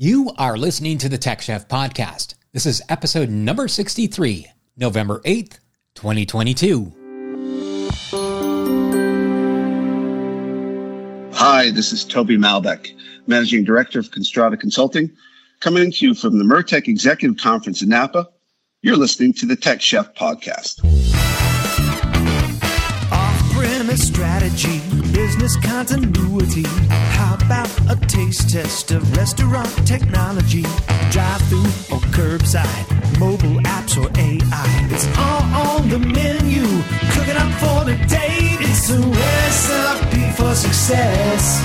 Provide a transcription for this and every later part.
You are listening to the Tech Chef podcast. This is episode number 63, November 8th, 2022. Hi, this is Toby Malbec, Managing Director of Constrata Consulting, coming to you from the MURTEC Executive Conference in Napa. You're listening to the Tech Chef podcast. Off-premise strategy, business continuity. How about a taste test of restaurant technology? Drive-through or curbside, mobile apps or AI. It's all on the menu. Cooking up for the day. It's a recipe for success.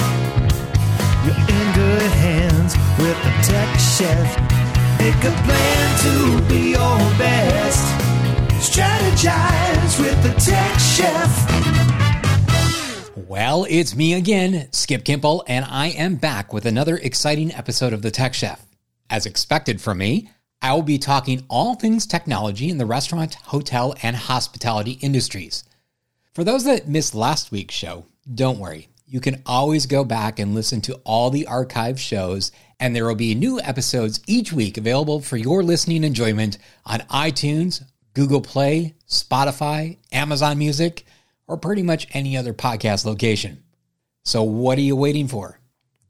You're in good hands with the tech chef. Make a plan to be your best. Strategize with the tech chef. Well, it's me again, Skip Kimpel, and I am back with another exciting episode of The Tech Chef. As expected from me, I will be talking all things technology in the restaurant, hotel, and hospitality industries. For those that missed last week's show, don't worry. You can always go back and listen to all the archive shows, and there will be new episodes each week available for your listening enjoyment on iTunes, Google Play, Spotify, Amazon Music, or pretty much any other podcast location. So, what are you waiting for?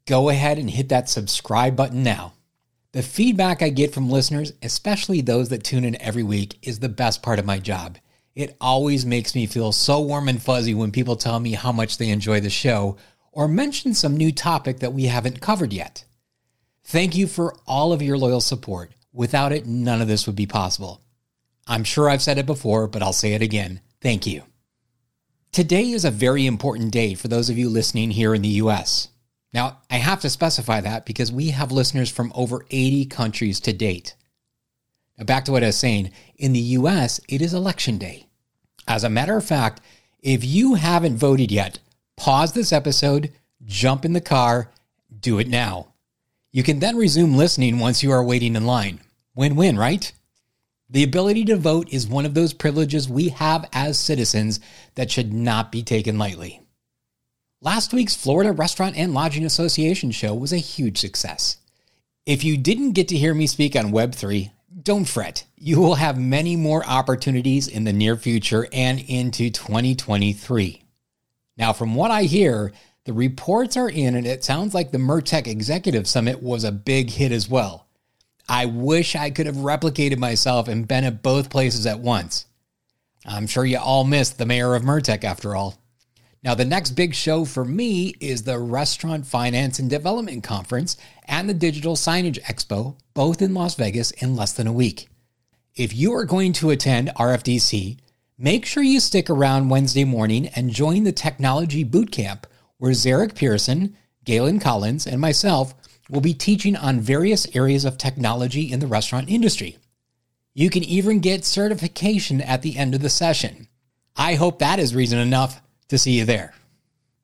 Go ahead and hit that subscribe button now. The feedback I get from listeners, especially those that tune in every week, is the best part of my job. It always makes me feel so warm and fuzzy when people tell me how much they enjoy the show or mention some new topic that we haven't covered yet. Thank you for all of your loyal support. Without it, none of this would be possible. I'm sure I've said it before, but I'll say it again. Thank you. Today is a very important day for those of you listening here in the US. Now, I have to specify that because we have listeners from over 80 countries to date. Now, back to what I was saying, in the US, it is election day. As a matter of fact, if you haven't voted yet, pause this episode, jump in the car, do it now. You can then resume listening once you are waiting in line. Win win, right? The ability to vote is one of those privileges we have as citizens that should not be taken lightly. Last week's Florida Restaurant and Lodging Association show was a huge success. If you didn't get to hear me speak on Web3, don't fret. You will have many more opportunities in the near future and into 2023. Now, from what I hear, the reports are in, and it sounds like the MURTEC Executive Summit was a big hit as well. I wish I could have replicated myself and been at both places at once. I'm sure you all missed the mayor of MURTEC after all. Now, the next big show for me is the Restaurant Finance and Development Conference and the Digital Signage Expo, both in Las Vegas in less than a week. If you are going to attend RFDC, make sure you stick around Wednesday morning and join the Technology Bootcamp, where Zarek Pearson, Galen Collins, and myself will be teaching on various areas of technology in the restaurant industry. You can even get certification at the end of the session. I hope that is reason enough to see you there.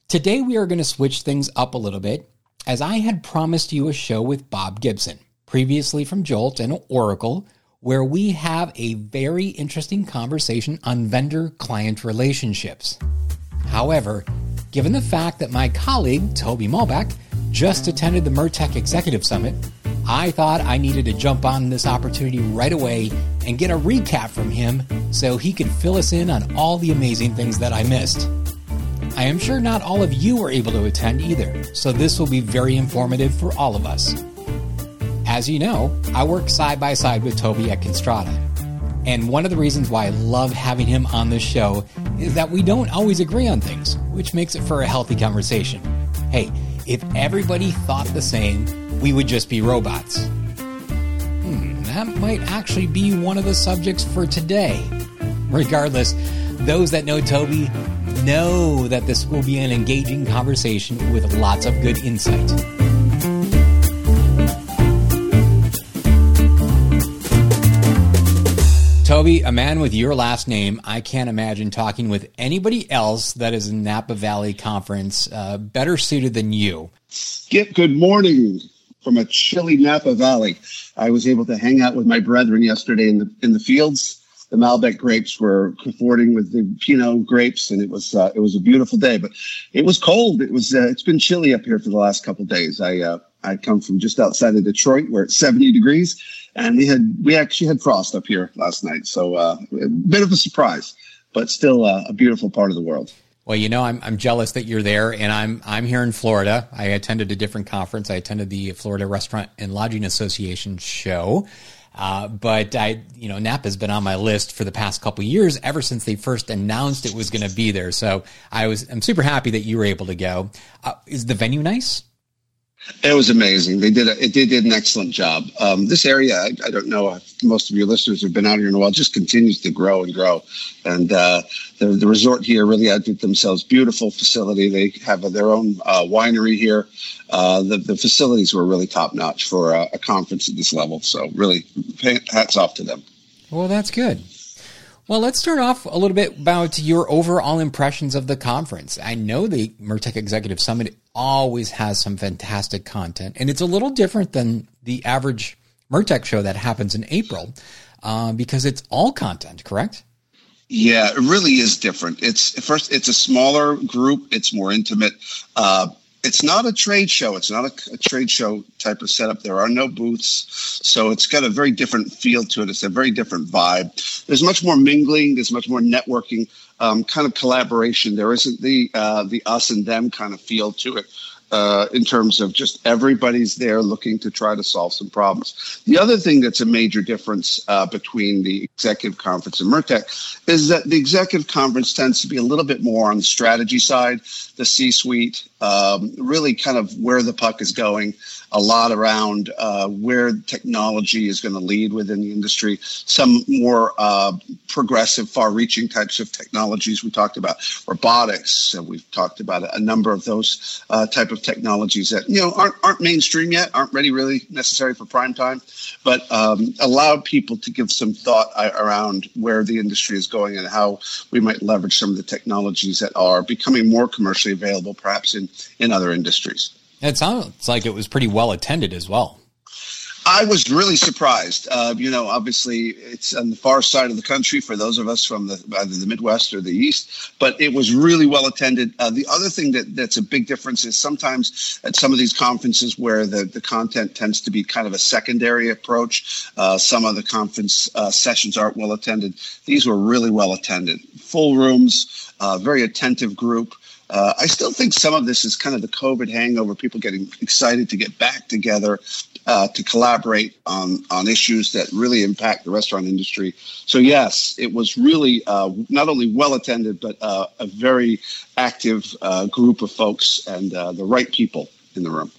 Today, we are going to switch things up a little bit, as I had promised you a show with Bob Gibson, previously from Jolt and Oracle, where we have a very interesting conversation on vendor client relationships. However, given the fact that my colleague, Toby Malbec, just attended the MURTEC Executive Summit, I thought I needed to jump on this opportunity right away and get a recap from him so he could fill us in on all the amazing things that I missed. I am sure not all of you were able to attend either, so this will be very informative for all of us. As you know, I work side by side with Toby at Constrata. And one of the reasons why I love having him on this show is that we don't always agree on things, which makes it for a healthy conversation. Hey, if everybody thought the same, we would just be robots. Hmm, that might actually be one of the subjects for today. Regardless, those that know Toby know that this will be an engaging conversation with lots of good insight. Toby, a man with your last name, I can't imagine talking with anybody else that is in Napa Valley Conference uh, better suited than you. Skip, good morning from a chilly Napa Valley. I was able to hang out with my brethren yesterday in the in the fields. The Malbec grapes were cavorting with the Pinot grapes, and it was uh, it was a beautiful day. But it was cold. It was uh, it's been chilly up here for the last couple days. I uh, I come from just outside of Detroit, where it's 70 degrees, and we had we actually had frost up here last night, so uh, a bit of a surprise, but still uh, a beautiful part of the world. Well, you know, I'm, I'm jealous that you're there, and I'm I'm here in Florida. I attended a different conference. I attended the Florida Restaurant and Lodging Association show. Uh, but I, you know, Napa's been on my list for the past couple years, ever since they first announced it was going to be there. So I was, I'm super happy that you were able to go. Uh, is the venue nice? It was amazing. They did a, it, they did an excellent job. Um, this area, I, I, don't know if most of your listeners have been out here in a while, just continues to grow and grow. And uh, the, the resort here really outdid themselves. Beautiful facility. They have their own uh, winery here. Uh, the, the facilities were really top notch for a, a conference at this level. So really, hats off to them. Well, that's good. Well, let's start off a little bit about your overall impressions of the conference. I know the MURTEC Executive Summit always has some fantastic content, and it's a little different than the average MURTEC show that happens in April uh, because it's all content, correct? Yeah, it really is different. It's first, it's a smaller group. It's more intimate. Uh, it's not a trade show. It's not a, a, trade show type of setup. There are no booths, so it's got a very different feel to it. It's a very different vibe. There's much more mingling. There's much more networking, um, kind of collaboration. There isn't the uh, the us and them kind of feel to it uh, in terms of just everybody's there looking to try to solve some problems. The other thing that's a major difference uh, between the executive conference and MURTEC is that the executive conference tends to be a little bit more on the strategy side, the C suite, um, really kind of where the puck is going, a lot around uh, where technology is going to lead within the industry, some more uh, progressive, far reaching types of technologies. We talked about robotics, and we've talked about a number of those uh, type of technologies that you know aren't, aren't mainstream yet, aren't ready really necessary for prime time, but um, allow people to give some thought uh, around where the industry is going and how we might leverage some of the technologies that are becoming more commercially available, perhaps in in other industries. It sounds like it was pretty well attended as well. I was really surprised. Uh, you know, obviously it's on the far side of the country for those of us from the, either the Midwest or the East, but it was really well attended. Uh, the other thing that, that's a big difference is sometimes at some of these conferences where the, the content tends to be kind of a secondary approach, uh, some of the conference uh, sessions aren't well attended. These were really well attended. Full rooms, uh, very attentive group. Uh, I still think some of this is kind of the COVID hangover, people getting excited to get back together uh, to collaborate on, on issues that really impact the restaurant industry. So, yes, it was really uh, not only well attended, but uh, a very active uh, group of folks and uh, the right people in the room.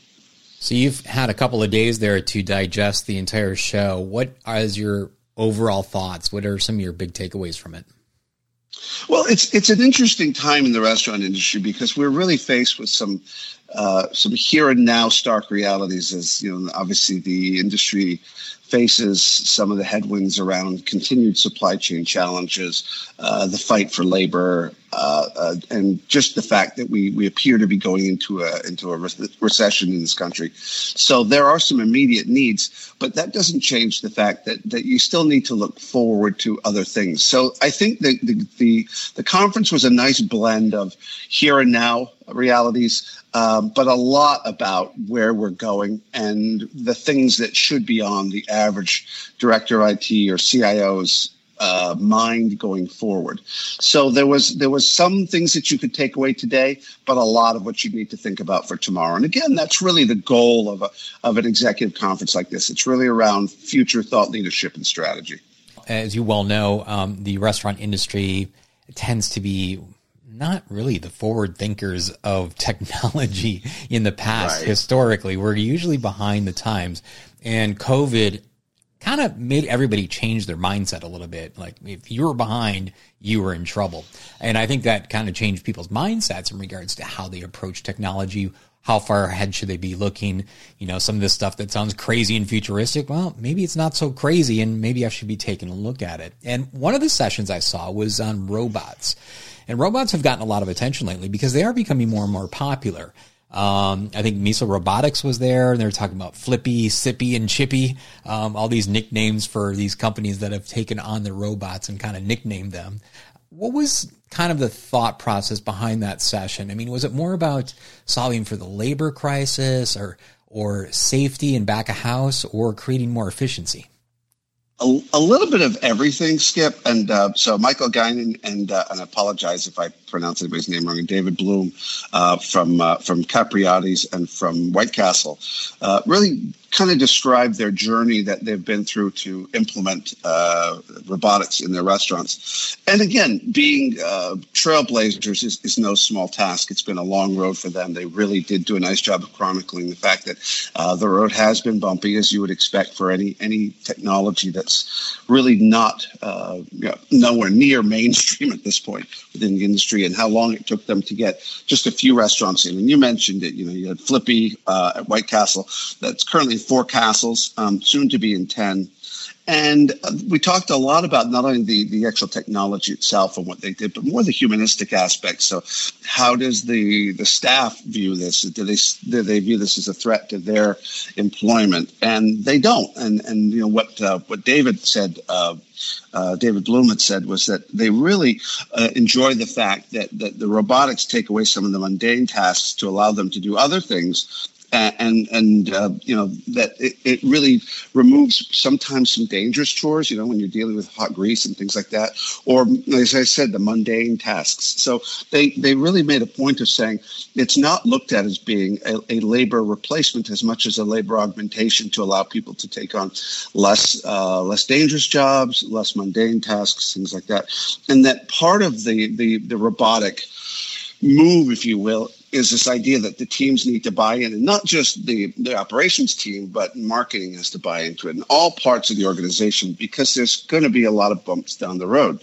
So, you've had a couple of days there to digest the entire show. What is your overall thoughts? What are some of your big takeaways from it? Well, it's it's an interesting time in the restaurant industry because we're really faced with some uh, some here and now stark realities. As you know, obviously the industry faces some of the headwinds around continued supply chain challenges, uh, the fight for labor, uh, uh, and just the fact that we we appear to be going into a into a re- recession in this country. So there are some immediate needs, but that doesn't change the fact that that you still need to look forward to other things. So I think the the, the conference was a nice blend of here and now realities um, but a lot about where we're going and the things that should be on the average director IT or CIO's uh, mind going forward. So there was there was some things that you could take away today, but a lot of what you need to think about for tomorrow. And again, that's really the goal of a of an executive conference like this. It's really around future thought leadership and strategy. As you well know, um, the restaurant industry tends to be not really the forward thinkers of technology in the past. Right. Historically, we're usually behind the times, and COVID kind of made everybody change their mindset a little bit. Like if you were behind, you were in trouble. And I think that kind of changed people's mindsets in regards to how they approach technology. How far ahead should they be looking? You know, some of this stuff that sounds crazy and futuristic. Well, maybe it's not so crazy and maybe I should be taking a look at it. And one of the sessions I saw was on robots. And robots have gotten a lot of attention lately because they are becoming more and more popular. Um, I think Miso Robotics was there, and they were talking about Flippy, Sippy, and Chippy, um, all these nicknames for these companies that have taken on the robots and kind of nicknamed them. What was kind of the thought process behind that session? I mean, was it more about solving for the labor crisis, or or safety in back of house or creating more efficiency? A, a, little bit of everything, Skip. And uh, so Michael Guinan and uh, and I apologize if I pronounce anybody's name wrong. And David Bloom uh, from uh, from Capriotti's and from White Castle uh, really kind of describe their journey that they've been through to implement uh, robotics in their restaurants. And again, being trailblazers is, is no small task. It's been a long road for them. They really did do a nice job of chronicling the fact that the road has been bumpy, as you would expect for any any technology that's really not uh, you know, nowhere near mainstream at this point within the industry, and how long it took them to get just a few restaurants in. And you mentioned it. You know, you had Flippy uh, at White Castle. That's currently four castles, um, soon to be in ten. And we talked a lot about not only the, the actual technology itself and what they did, but more the humanistic aspect. So, how does the, the staff view this? Do they do they view this as a threat to their employment? And they don't. And and you know what uh, what David said. Uh, uh, David Bloom had said was that they really uh, enjoy the fact that, that the robotics take away some of the mundane tasks to allow them to do other things and and uh, you know that it, it really removes sometimes some dangerous chores you know when you're dealing with hot grease and things like that. Or as i said the mundane tasks. So they they really made a point of saying it's not looked at as being a, a labor replacement as much as a labor augmentation to allow people to take on less uh, less dangerous jobs less mundane tasks things like that. And that part of the the, the robotic move, if you will, is this idea that the teams need to buy in, and not just the, the operations team, but marketing has to buy into it, and all parts of the organization, because there's going to be a lot of bumps down the road.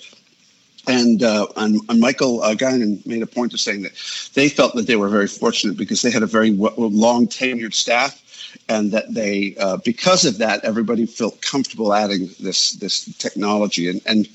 And, uh, and, and, Michael uh, Guinan made a point of saying that they felt that they were very fortunate because they had a very w- long tenured staff and that they, uh, because of that, everybody felt comfortable adding this this technology. And, and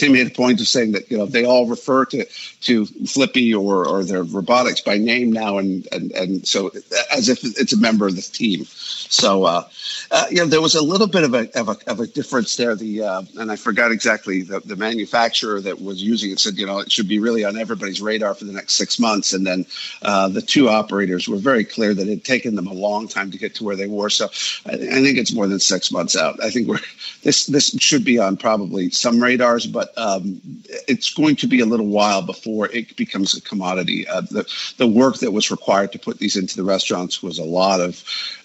they made a point of saying that you know they all refer to to Flippy or or their robotics by name now, and and and so as if it's a member of the team. So uh, uh, you know there was a little bit of a of a, of a difference there. The uh, and I forgot exactly the, the manufacturer that was using it said you know it should be really on everybody's radar for the next six months, and then uh, the two operators were very clear that it had taken them a long time to get to where they were. So I, I, think it's more than six months out. I think we're this this should be on probably some radars, but um, it's going to be a little while before it becomes a commodity. Uh, the the work that was required to put these into the restaurants was a lot of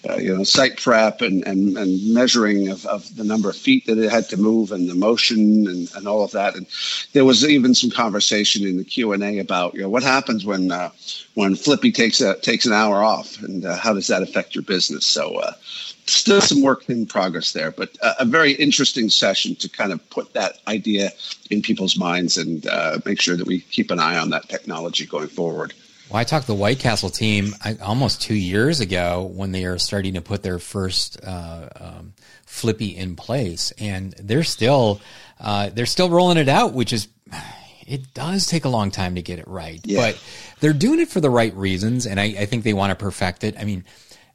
uh, you know site prep and and, and measuring of, of the number of feet that it had to move and the motion and, and all of that. And there was even some conversation in the Q and A about you know what happens when uh, when Flippy takes a takes an hour off, and uh, how does that affect your business? So, uh, still some work in progress there, but a very interesting session to kind of put that idea in people's minds and uh, make sure that we keep an eye on that technology going forward. Well, I talked to the White Castle team almost two years ago when they are starting to put their first uh, um, Flippy in place, and they're still uh, they're still rolling it out, which is it does take a long time to get it right, yeah. but they're doing it for the right reasons. And I, I think they want to perfect it. I mean,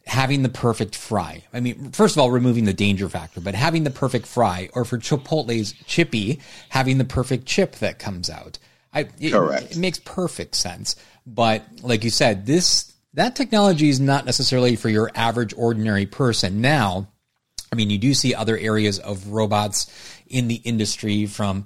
having the perfect fry. I mean, first of all, removing the danger factor, but having the perfect fry, or for Chipotle's chippy, having the perfect chip that comes out. I, it, Correct. It makes perfect sense. But like you said, this that technology is not necessarily for your average ordinary person. Now, I mean, you do see other areas of robots in the industry from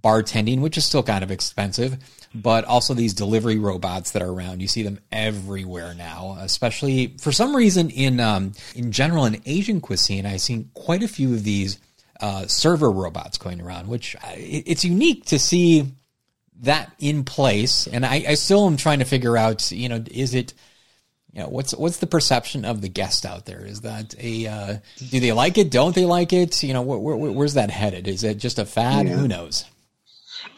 bartending, which is still kind of expensive, but also these delivery robots that are around. You see them everywhere now, especially for some reason in um, in general in Asian cuisine. I've seen quite a few of these uh, server robots going around, which uh, it's unique to see that in place. And I, I still am trying to figure out, you know, is it you know, what's what's the perception of the guest out there? Is that a uh, do they like it? Don't they like it? You know, where, where, where's that headed? Is it just a fad? Yeah. Who knows?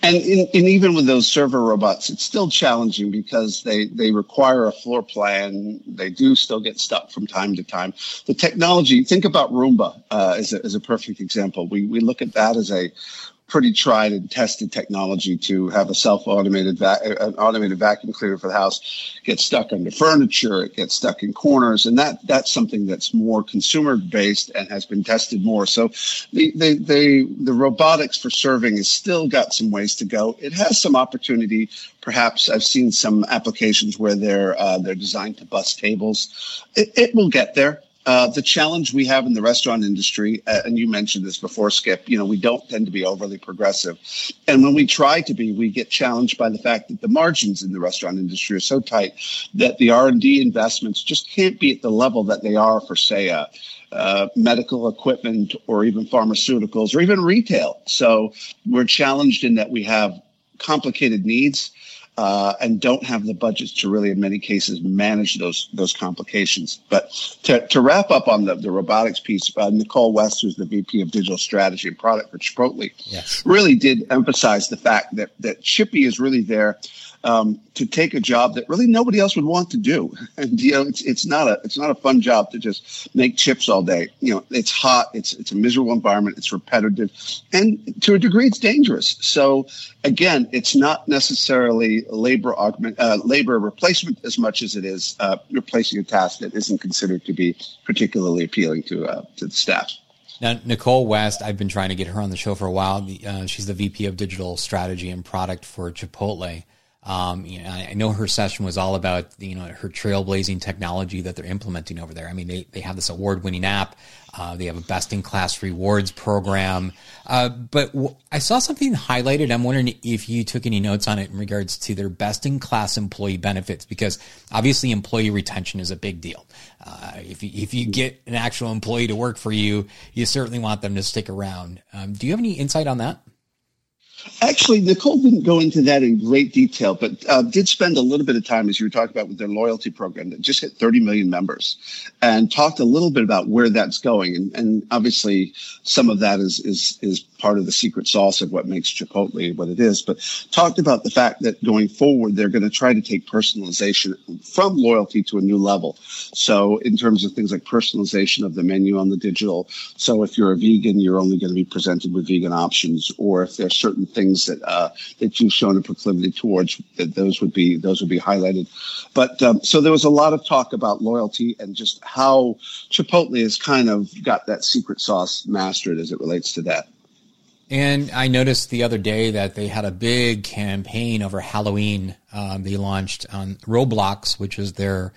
And, in, even with those server robots, it's still challenging because they, they require a floor plan. They do still get stuck from time to time. The technology, think about Roomba uh, as, a, as a perfect example. We, we look at that as a pretty tried and tested technology to have a self-automated va- an automated vacuum cleaner for the house get stuck under furniture it gets stuck in corners and that that's something that's more consumer based and has been tested more. So the the the, the robotics for serving has still got some ways to go. It has some opportunity. Perhaps i've seen some applications where they're uh, they're designed to bus tables. It, it will get there uh, the challenge we have in the restaurant industry, uh, and you mentioned this before, Skip, you know, we don't tend to be overly progressive. And when we try to be, we get challenged by the fact that the margins in the restaurant industry are so tight that the R&D investments just can't be at the level that they are for, say, a, uh, medical equipment or even pharmaceuticals or even retail. So we're challenged in that we have complicated needs uh, and don't have the budgets to really, in many cases, manage those those complications. But to, to wrap up on the, the robotics piece, uh, Nicole West, who's the VP of Digital Strategy and Product for Chipotle, yes. really did emphasize the fact that that Chippy is really there um, to take a job that really nobody else would want to do. And you know, it's it's not a it's not a fun job to just make chips all day. You know, it's hot, it's it's a miserable environment, it's repetitive, and to a degree, it's dangerous. So again, it's not necessarily labor augment uh, labor replacement as much as it is uh, replacing a task that isn't considered to be particularly appealing to uh, to the staff. Now, Nicole West, I've been trying to get her on the show for a while. Uh, she's the VP of Digital Strategy and Product for Chipotle. Um, you know, I know her session was all about you know her trailblazing technology that they're implementing over there. I mean, they they have this award-winning app. Uh, they have a best-in-class rewards program. Uh, but w- I saw something highlighted. I'm wondering if you took any notes on it in regards to their best-in-class employee benefits, because obviously employee retention is a big deal. Uh, if you, if you get an actual employee to work for you, you certainly want them to stick around. Um, do you have any insight on that? Actually, Nicole didn't go into that in great detail, but uh, did spend a little bit of time, as you were talking about, with their loyalty program that just hit 30 million members, and talked a little bit about where that's going. And, and obviously, some of that is is is part of the secret sauce of what makes Chipotle what it is. But talked about the fact that going forward, they're going to try to take personalization from loyalty to a new level. So, in terms of things like personalization of the menu on the digital, so if you're a vegan, you're only going to be presented with vegan options, or if there's certain things that uh, that you've shown a proclivity towards, that those would be those would be highlighted. But um, so there was a lot of talk about loyalty and just how Chipotle has kind of got that secret sauce mastered as it relates to that. And I noticed the other day that they had a big campaign over Halloween. Um, they launched on Roblox, which is their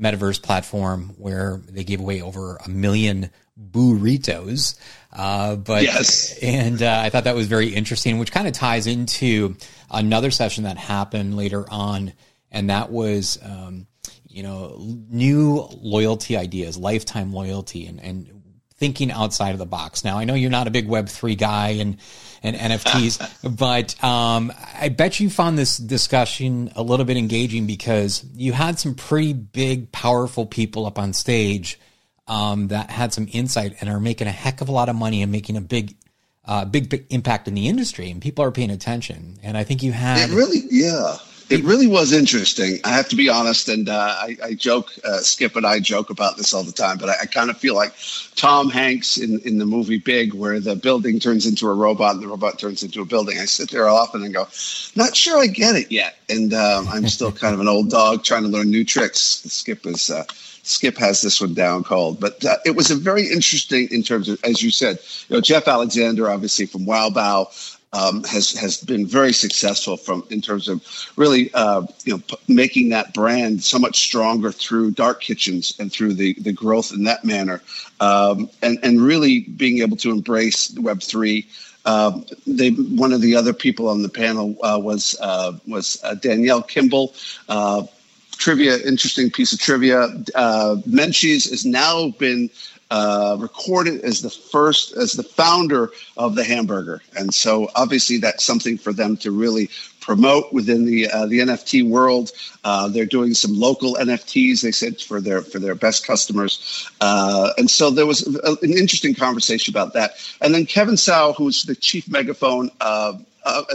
metaverse platform, where they gave away over a million burritos. Uh, but yes, and uh, I thought that was very interesting, which kind of ties into another session that happened later on, and that was um, you know new loyalty ideas, lifetime loyalty, and and thinking outside of the box. Now I know you're not a big Web three guy and and NFTs, but um, I bet you found this discussion a little bit engaging because you had some pretty big, powerful people up on stage um, that had some insight and are making a heck of a lot of money and making a big, uh, big, big impact in the industry, and people are paying attention. And I think you had it really, yeah. It really was interesting. I have to be honest, and uh, I, I, joke. Uh, Skip and I joke about this all the time, but I, I kind of feel like Tom Hanks in, in the movie Big, where the building turns into a robot and the robot turns into a building. I sit there often and go, "Not sure I get it yet," and um, I'm still kind of an old dog trying to learn new tricks. Skip is uh, Skip has this one down cold. But uh, it was a very interesting in terms of, as you said, you know, Geoff Alexander, obviously from Wow Bao, um, has has been very successful from in terms of really uh, you know p- making that brand so much stronger through dark kitchens and through the the growth in that manner, um, and and really being able to embrace Web three. Uh, they one of the other people on the panel uh, was uh, was uh, Danielle Kimball uh, trivia, interesting piece of trivia. Uh, Menches has now been uh, recorded as the first, as the founder of the hamburger, and so obviously that's something for them to really promote within the uh, the NFT world. Uh, they're doing some local NFTs. They said for their for their best customers, uh, and so there was a, an interesting conversation about that. And then Kevin Tsao, who's the chief megaphone.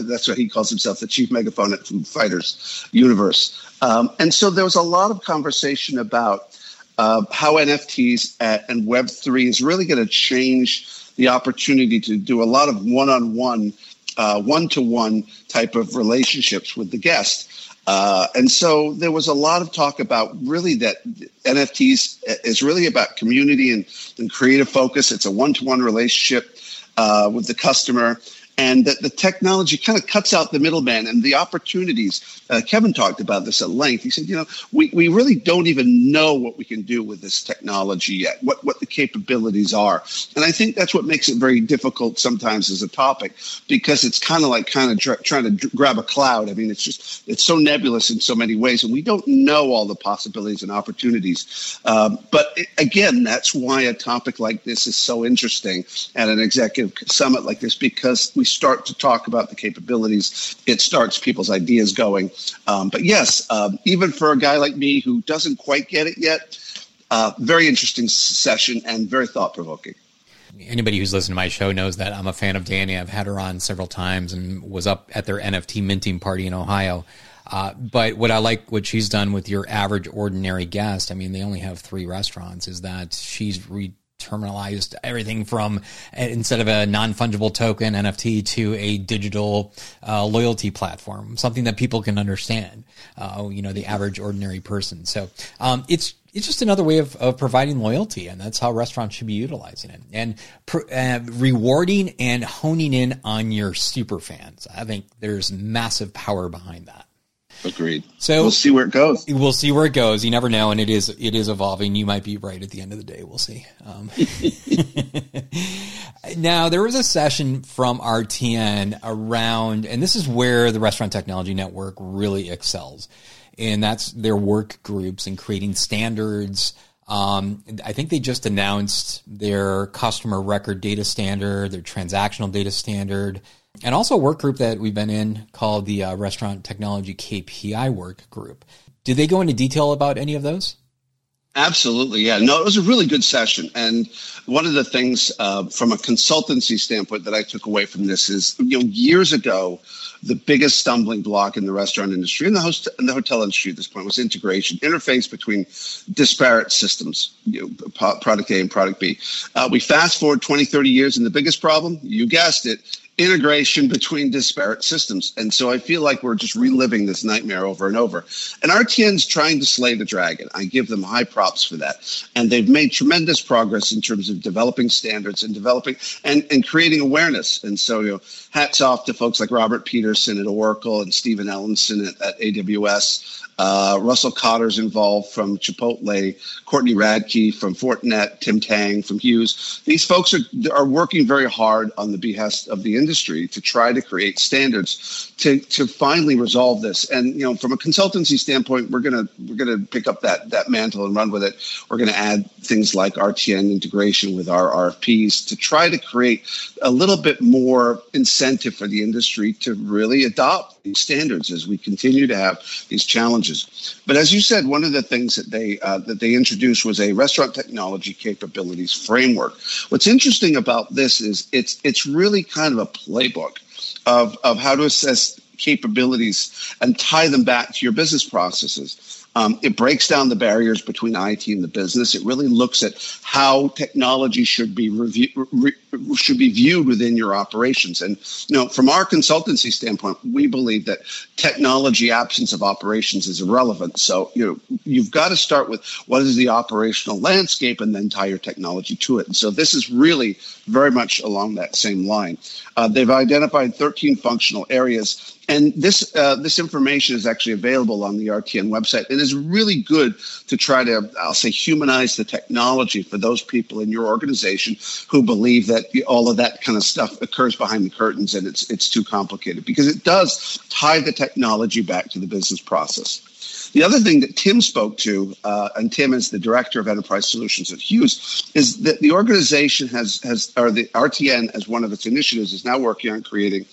That's what he calls himself, the chief megaphone at Fighters universe. Um, and so there was a lot of conversation about uh, how NFTs and Web3 is really going to change the opportunity to do a lot of one on one one to one type of relationships with the guest. Uh, and so there was a lot of talk about really that NFTs is really about community and, and creative focus. It's a one to one relationship uh, with the customer and that the technology kind of cuts out the middleman and the opportunities. Uh, Kevin talked about this at length. He said, you know, we, we really don't even know what we can do with this technology yet, what, what the capabilities are. And I think that's what makes it very difficult sometimes as a topic because it's kind of like kind of trying to dr- grab a cloud. I mean, it's just, it's so nebulous in so many ways and we don't know all the possibilities and opportunities. Um, but it, again, that's why a topic like this is so interesting at an executive summit like this because we start to talk about the capabilities, it starts people's ideas going. Um, but yes, um, even for a guy like me who doesn't quite get it yet, uh, very interesting session and very thought provoking. Anybody who's listened to my show knows that I'm a fan of Dani. I've had her on several times and was up at their NFT minting party in Ohio. Uh, but what I like what she's done with your average ordinary guest, I mean, they only have three restaurants, is that she's re- terminalized everything from uh, instead of a non-fungible token NFT to a digital uh, loyalty platform, something that people can understand. Uh, you know, the average ordinary person. So um, it's it's just another way of, of providing loyalty, and that's how restaurants should be utilizing it and pr- uh, rewarding and honing in on your super fans. I think there's massive power behind that. Agreed. So we'll see where it goes. We'll see where it goes. You never know, and it is it is evolving. You might be right at the end of the day. We'll see. Um, now there was a session from RTN around, and this is where the Restaurant Technology Network really excels, and that's their work groups and creating standards. Um, I think they just announced their customer record data standard, their transactional data standard and also a work group that we've been in called the uh, Restaurant Technology KPI Work Group. Did they go into detail about any of those? Absolutely, yeah. No, it was a really good session, and one of the things uh, from a consultancy standpoint that I took away from this is, you know, years ago, the biggest stumbling block in the restaurant industry and the host and the hotel industry at this point was integration, interface between disparate systems, you know, product A and product B. Uh, we fast forward 20, 30 years, and the biggest problem, you guessed it, integration between disparate systems. And so I feel like we're just reliving this nightmare over and over. And RTN's trying to slay the dragon. I give them high props for that. And they've made tremendous progress in terms of developing standards and developing and, and creating awareness. And so, you know, hats off to folks like Robert Peterson at Oracle and Stephen Ellenson at, at AWS. Uh, Russell Cotter's involved from Chipotle, Courtney Radke from Fortinet, Tim Tang from Hughes. These folks are, are working very hard on the behest of the industry to try to create standards to, to finally resolve this. And you know, from a consultancy standpoint, we're gonna we're gonna pick up that that mantle and run with it. We're gonna add things like RTN integration with our RFPs to try to create a little bit more incentive for the industry to really adopt these standards as we continue to have these challenges. But as you said, one of the things that they uh, that they introduced was a restaurant technology capabilities framework. What's interesting about this is it's it's really kind of a playbook of of how to assess capabilities and tie them back to your business processes. Um, it breaks down the barriers between IT and the business. It really looks at how technology should be review, re, should be viewed within your operations. And you know, from our consultancy standpoint, we believe that technology absence of operations is irrelevant. So you know, you've got to start with what is the operational landscape, and then tie your technology to it. And so this is really very much along that same line. Uh, they've identified 13 functional areas and this uh, this information is actually available on the RTN website. It is really good to try to, I'll say, humanize the technology for those people in your organization who believe that all of that kind of stuff occurs behind the curtains and it's it's too complicated because it does tie the technology back to the business process. The other thing that Tim spoke to, uh, and Tim is the director of enterprise solutions at Hughes, is that the organization has has or the RTN as one of its initiatives is now working on creating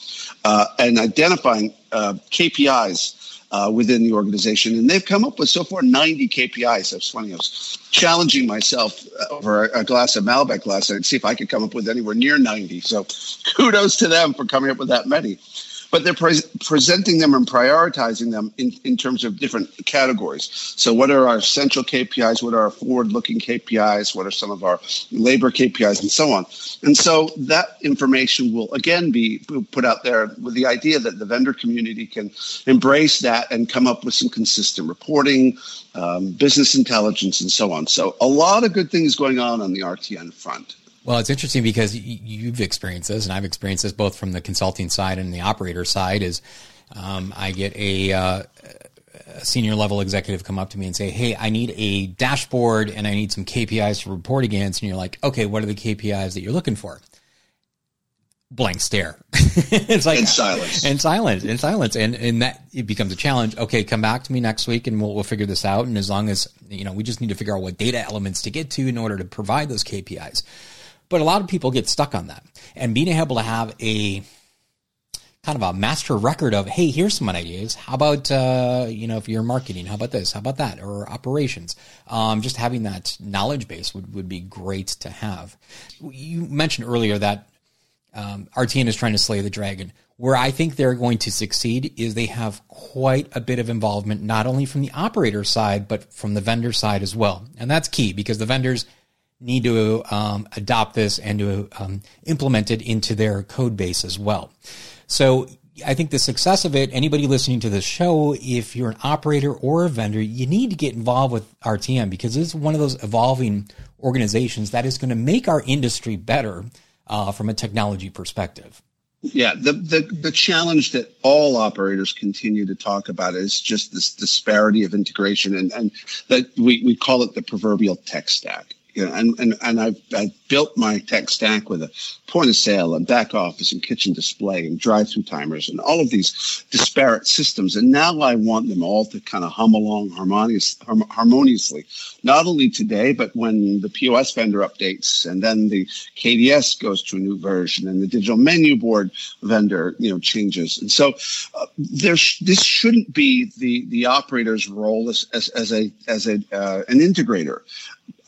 uh, and identifying uh, KPIs. Uh, within the organization, and they've come up with so far 90 KPIs. I was funny. I was challenging myself over a, glass of Malbec last night to see if I could come up with anywhere near 90. So, kudos to them for coming up with that many. But they're pre- presenting them and prioritizing them in, in terms of different categories. So, what are our essential KPIs? What are our forward looking KPIs? What are some of our labor KPIs and so on? And so, that information will again be put out there with the idea that the vendor community can embrace that and come up with some consistent reporting, um, business intelligence, and so on. So, a lot of good things going on on the RTN front. Well, it's interesting because you've experienced this, and I've experienced this both from the consulting side and the operator side. Is um, I get a, uh, a, senior level executive come up to me and say, "Hey, I need a dashboard and I need some KPIs to report against." And you're like, "Okay, what are the KPIs that you're looking for?" Blank stare. it's like and silence and silence and silence, and and that it becomes a challenge. Okay, come back to me next week and we'll we'll figure this out. And as long as you know, we just need to figure out what data elements to get to in order to provide those KPIs. But a lot of people get stuck on that. And being able to have a kind of a master record of, hey, here's some ideas. How about, uh, you know, if you're marketing, how about this? How about that? Or operations? Um, just having that knowledge base would, would be great to have. You mentioned earlier that um, RTN is trying to slay the dragon. Where I think they're going to succeed is they have quite a bit of involvement, not only from the operator side, but from the vendor side as well. And that's key because the vendors – need to um, adopt this and to um, implement it into their code base as well. So I think the success of it, anybody listening to this show, if you're an operator or a vendor, you need to get involved with RTN because it's one of those evolving organizations that is going to make our industry better uh, from a technology perspective. Yeah, the, the the challenge that all operators continue to talk about is just this disparity of integration, and and that we, we call it the proverbial tech stack you know, and, and, and I've, I've built my tech stack with a point of sale and back office and kitchen display and drive through timers and all of these disparate systems. And now I want them all to kind of hum along harmonious, harmoniously, not only today, but when the POS vendor updates and then the KDS goes to a new version and the digital menu board vendor, you know, changes. And so uh, there's, this shouldn't be the, the operator's role as, as, as a, as a, uh, an integrator.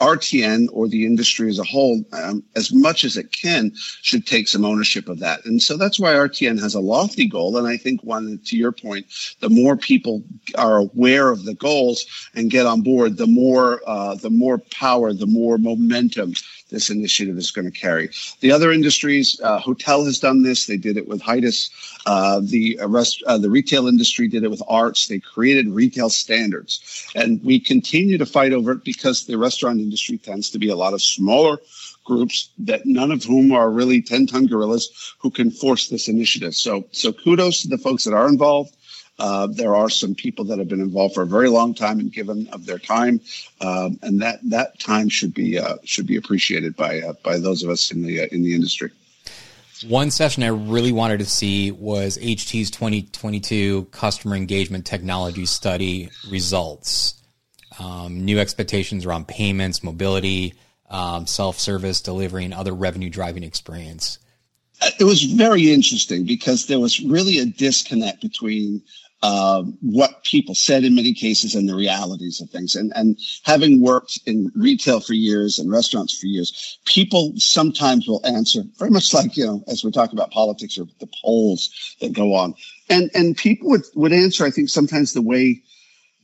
RTN or the industry as a whole, um, as much as it can, should take some ownership of that. And so that's why RTN has a lofty goal. And I think one, to your point, the more people are aware of the goals and get on board, the more, uh, the more power, the more momentum this initiative is going to carry. The other industries, uh, hotel has done this. They did it with HITIS. Uh, the rest, uh, the retail industry did it with ARTS. They created retail standards, and we continue to fight over it because the restaurant industry tends to be a lot of smaller groups that none of whom are really 10 ton gorillas who can force this initiative. So, so kudos to the folks that are involved. Uh, there are some people that have been involved for a very long time and given of their time, um, and that that time should be uh, should be appreciated by uh, by those of us in the uh, in the industry. One session I really wanted to see was HT's 2022 Customer Engagement Technology Study results. Um, new expectations around payments, mobility, um, self service, delivery, and other revenue driving experience. It was very interesting because there was really a disconnect between um, what people said in many cases and the realities of things. And, and having worked in retail for years and restaurants for years, people sometimes will answer very much like, you know, as we talk about politics or the polls that go on. And, and people would, would answer, I think sometimes the way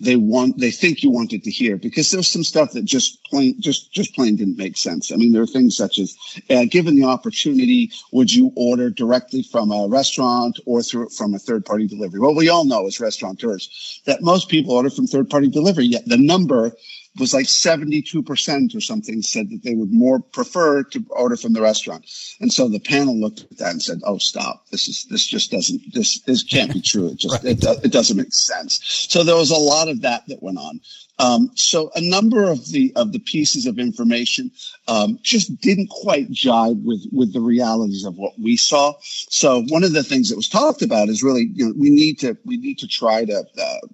they want they think you wanted to hear because there's some stuff that just plain just just plain didn't make sense. I mean, there are things such as, uh, given the opportunity, would you order directly from a restaurant or through from a third party delivery? Well, we all know as restaurateurs that most people order from third party delivery. Yet the number was like 72% or something said that they would more prefer to order from the restaurant. And so the panel looked at that and said, Oh, stop. This is, this just doesn't, this, this can't be true. It just, right. it, it doesn't make sense. So there was a lot of that that went on. Um, so a number of the of the pieces of information um, just didn't quite jive with with the realities of what we saw. So one of the things that was talked about is really you know we need to we need to try to uh,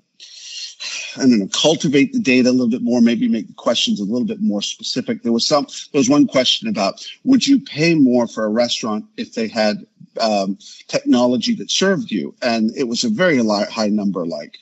I don't know, cultivate the data a little bit more, maybe make the questions a little bit more specific. There was some, there was one question about, would you pay more for a restaurant if they had um, technology that served you? And it was a very high number, like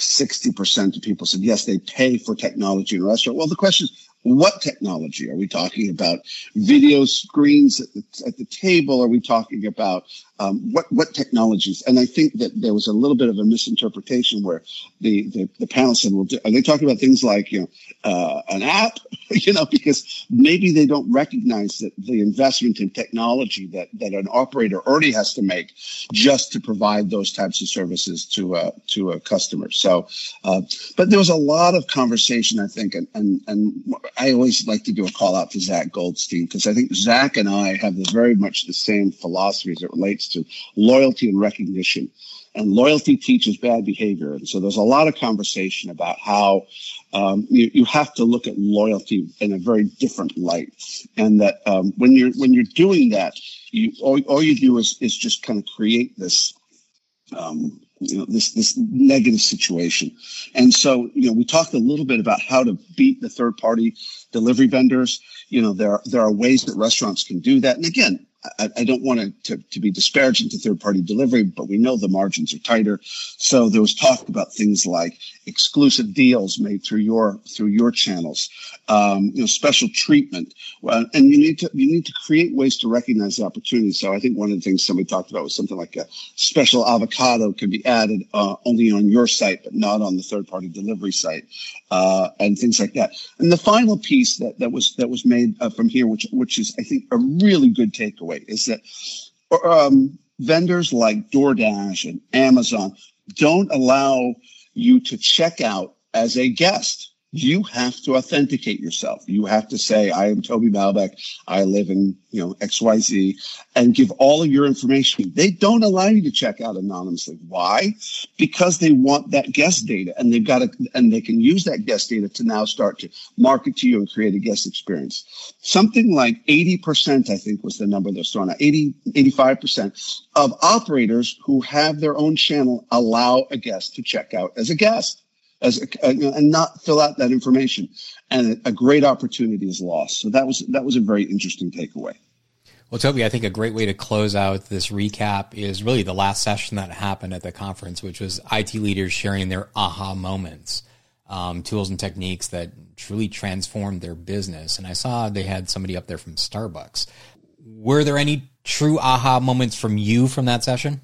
60% of people said, yes, they pay for technology in a restaurant. Well, the question is, what technology are we talking about? Video screens at the, at the table? Are we talking about um, what what technologies. And I think that there was a little bit of a misinterpretation where the the, the panel said, "Well, are they talking about things like you know uh, an app?" you know, because maybe they don't recognize that the investment in technology that that an operator already has to make just to provide those types of services to to a customer. So, uh, but there was a lot of conversation, I think, and and and I always like to do a call out to Zach Goldstein because I think Zach and I have very much the same philosophy as it relates to loyalty and recognition. And loyalty teaches bad behavior. And so there's a lot of conversation about how um, you, you have to look at loyalty in a very different light. And that um, when you're when you're doing that, you all, all you do is is just kind of create this um, you know this this negative situation and so you know we talked a little bit about how to beat the third party delivery vendors you know there there are ways that restaurants can do that and again I, I don't want to, to be disparaging to third party delivery, but we know the margins are tighter. So there was talk about things like exclusive deals made through your through your channels, um, you know, special treatment, and you need to you need to create ways to recognize the opportunity. So I think one of the things somebody talked about was something like a special avocado can be added uh, only on your site, but not on the third party delivery site, uh, and things like that. And the final piece that that was that was made uh, from here, which which is I think a really good takeaway is that um, vendors like DoorDash and Amazon don't allow you to check out as a guest you have to authenticate yourself. You have to say, I am Toby Malbec. I live in, you know, XYZ and give all of your information. They don't allow you to check out anonymously. Why? Because they want that guest data and they've got to, and they can use that guest data to now start to market to you and create a guest experience. Something like 80%, I think was the number they're throwing out, 80, 85% of operators who have their own channel allow a guest to check out as a guest as a, and not fill out that information, and a great opportunity is lost. So that was that was a very interesting takeaway. Well, Toby, I think a great way to close out this recap is really the last session that happened at the conference, which was IT leaders sharing their aha moments, um, tools and techniques that truly transformed their business. And I saw they had somebody up there from Starbucks. Were there any true aha moments from you from that session?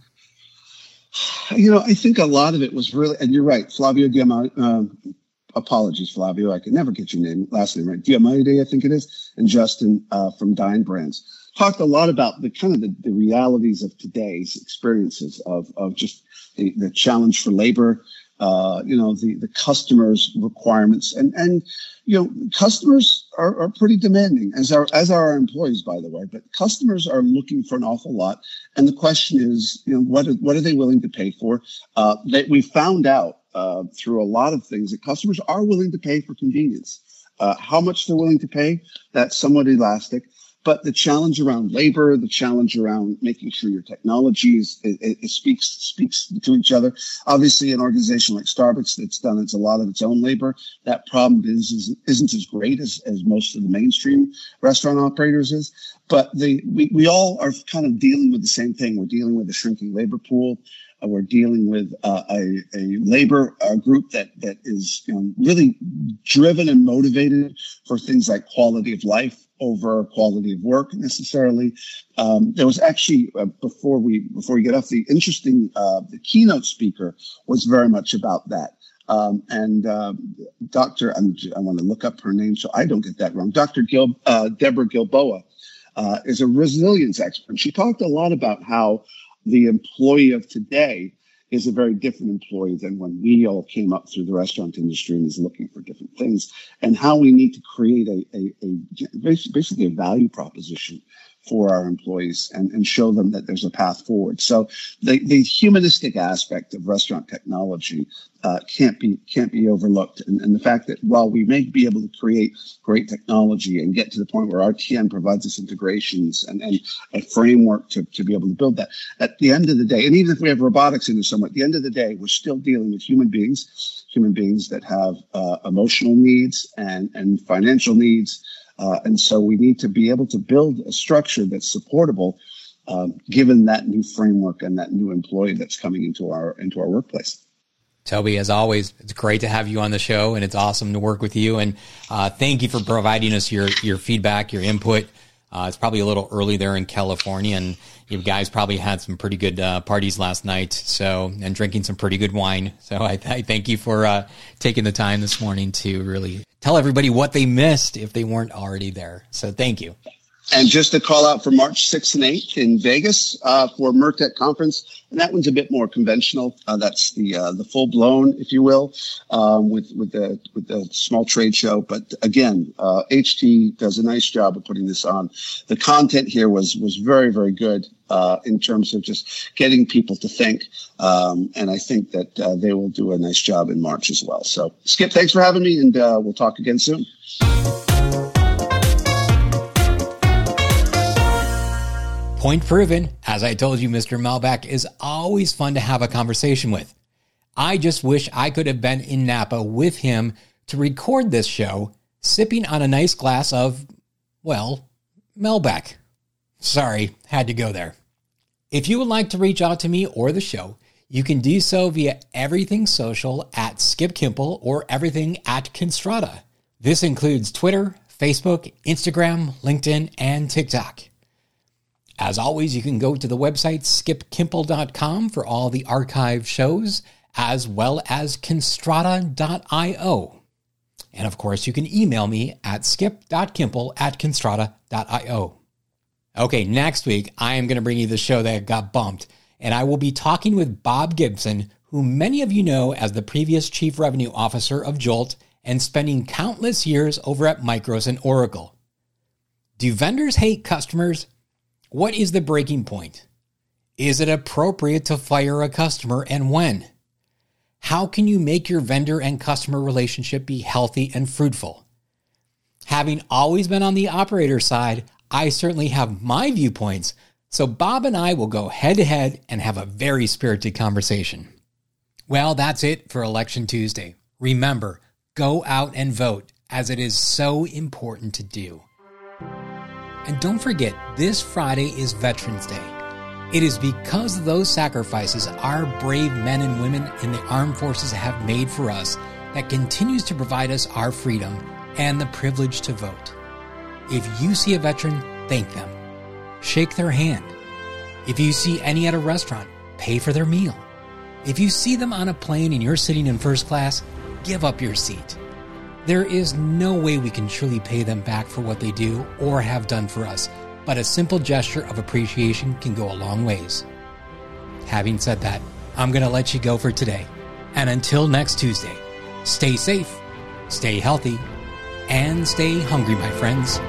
You know, I think a lot of it was really, and you're right, Flavio Diamante. Um, apologies, Flavio. I can never get your name, last name right. Diamante, I think it is, and Justin uh, from Dine Brands talked a lot about the kind of the, the realities of today's experiences of of just the, the challenge for labor, uh, you know, the, the customers' requirements. And, and, you know, customers are, are pretty demanding, as are, as are our employees, by the way, but customers are looking for an awful lot. And the question is, you know, what are, what are they willing to pay for? Uh, that we found out, uh, through a lot of things that customers are willing to pay for convenience. Uh, how much they're willing to pay, that's somewhat elastic. But the challenge around labor, the challenge around making sure your technologies it, it, it speaks speaks to each other. Obviously, an organization like Starbucks that's done it's a lot of its own labor. That problem is, is isn't as great as, as most of the mainstream restaurant operators is. But the we, we all are kind of dealing with the same thing. We're dealing with a shrinking labor pool. Uh, we're dealing with uh, a, a labor group that that is you know, really driven and motivated for things like quality of life over quality of work necessarily. Um, there was actually uh, before we before we get off the interesting uh, the keynote speaker was very much about that. Um, and uh, Dr. I'm, i want to look up her name so I don't get that wrong. Dr. Gil, uh, Deborah Gilboa uh, is a resilience expert. She talked a lot about how the employee of today is a very different employee than when we all came up through the restaurant industry and is looking for different things. And how we need to create a, a, a basically a value proposition for our employees and, and show them that there's a path forward. So the, the humanistic aspect of restaurant technology uh, can't be can't be overlooked. And, and the fact that while we may be able to create great technology and get to the point where RTN provides us integrations and, and a framework to, to be able to build that, at the end of the day, and even if we have robotics in there somewhat, at the end of the day, we're still dealing with human beings, human beings that have uh, emotional needs and, and financial needs. Uh, and so we need to be able to build a structure that's supportable, um, given that new framework and that new employee that's coming into our into our workplace. Toby, as always, it's great to have you on the show, and it's awesome to work with you. And uh, thank you for providing us your your feedback, your input. Uh, it's probably a little early there in California, and you guys probably had some pretty good uh, parties last night. So, and drinking some pretty good wine. So, I, I thank you for uh, taking the time this morning to really tell everybody what they missed if they weren't already there. So, thank you. And just a call out for March 6th and 8th in Vegas uh, for MURTEC conference, and that one's a bit more conventional. Uh, that's the uh, the full blown, if you will, um, with with the with the small trade show. But again, HT uh, does a nice job of putting this on. The content here was was very very good uh, in terms of just getting people to think, um, and I think that uh, they will do a nice job in March as well. So, Skip, thanks for having me, and we'll talk again soon. Point proven. As I told you, Mr. Malbec is always fun to have a conversation with. I just wish I could have been in Napa with him to record this show, sipping on a nice glass of, well, Malbec. Sorry, had to go there. If you would like to reach out to me or the show, you can do so via everything social at Skip Kimpel or everything at Constrata. This includes Twitter, Facebook, Instagram, LinkedIn, and TikTok. As always, you can go to the website skipkimpel.com for all the archive shows, as well as constrata.io. And of course, you can email me at skip.kimpel at constrata.io. Okay, next week, I am going to bring you the show that got bumped, and I will be talking with Bob Gibson, who many of you know as the previous Chief Revenue Officer of Jolt and spending countless years over at Micros and Oracle. Do vendors hate customers? What is the breaking point? Is it appropriate to fire a customer and when? How can you make your vendor and customer relationship be healthy and fruitful? Having always been on the operator side, I certainly have my viewpoints, so Bob and I will go head to head and have a very spirited conversation. Well, that's it for Election Tuesday. Remember, go out and vote, as it is so important to do. And don't forget, this Friday is Veterans Day. It is because of those sacrifices our brave men and women in the armed forces have made for us that continues to provide us our freedom and the privilege to vote. If you see a veteran, thank them. Shake their hand. If you see any at a restaurant, pay for their meal. If you see them on a plane and you're sitting in first class, give up your seat. There is no way we can truly pay them back for what they do or have done for us, but a simple gesture of appreciation can go a long ways. Having said that, I'm going to let you go for today. And until next Tuesday, stay safe, stay healthy, and stay hungry, my friends.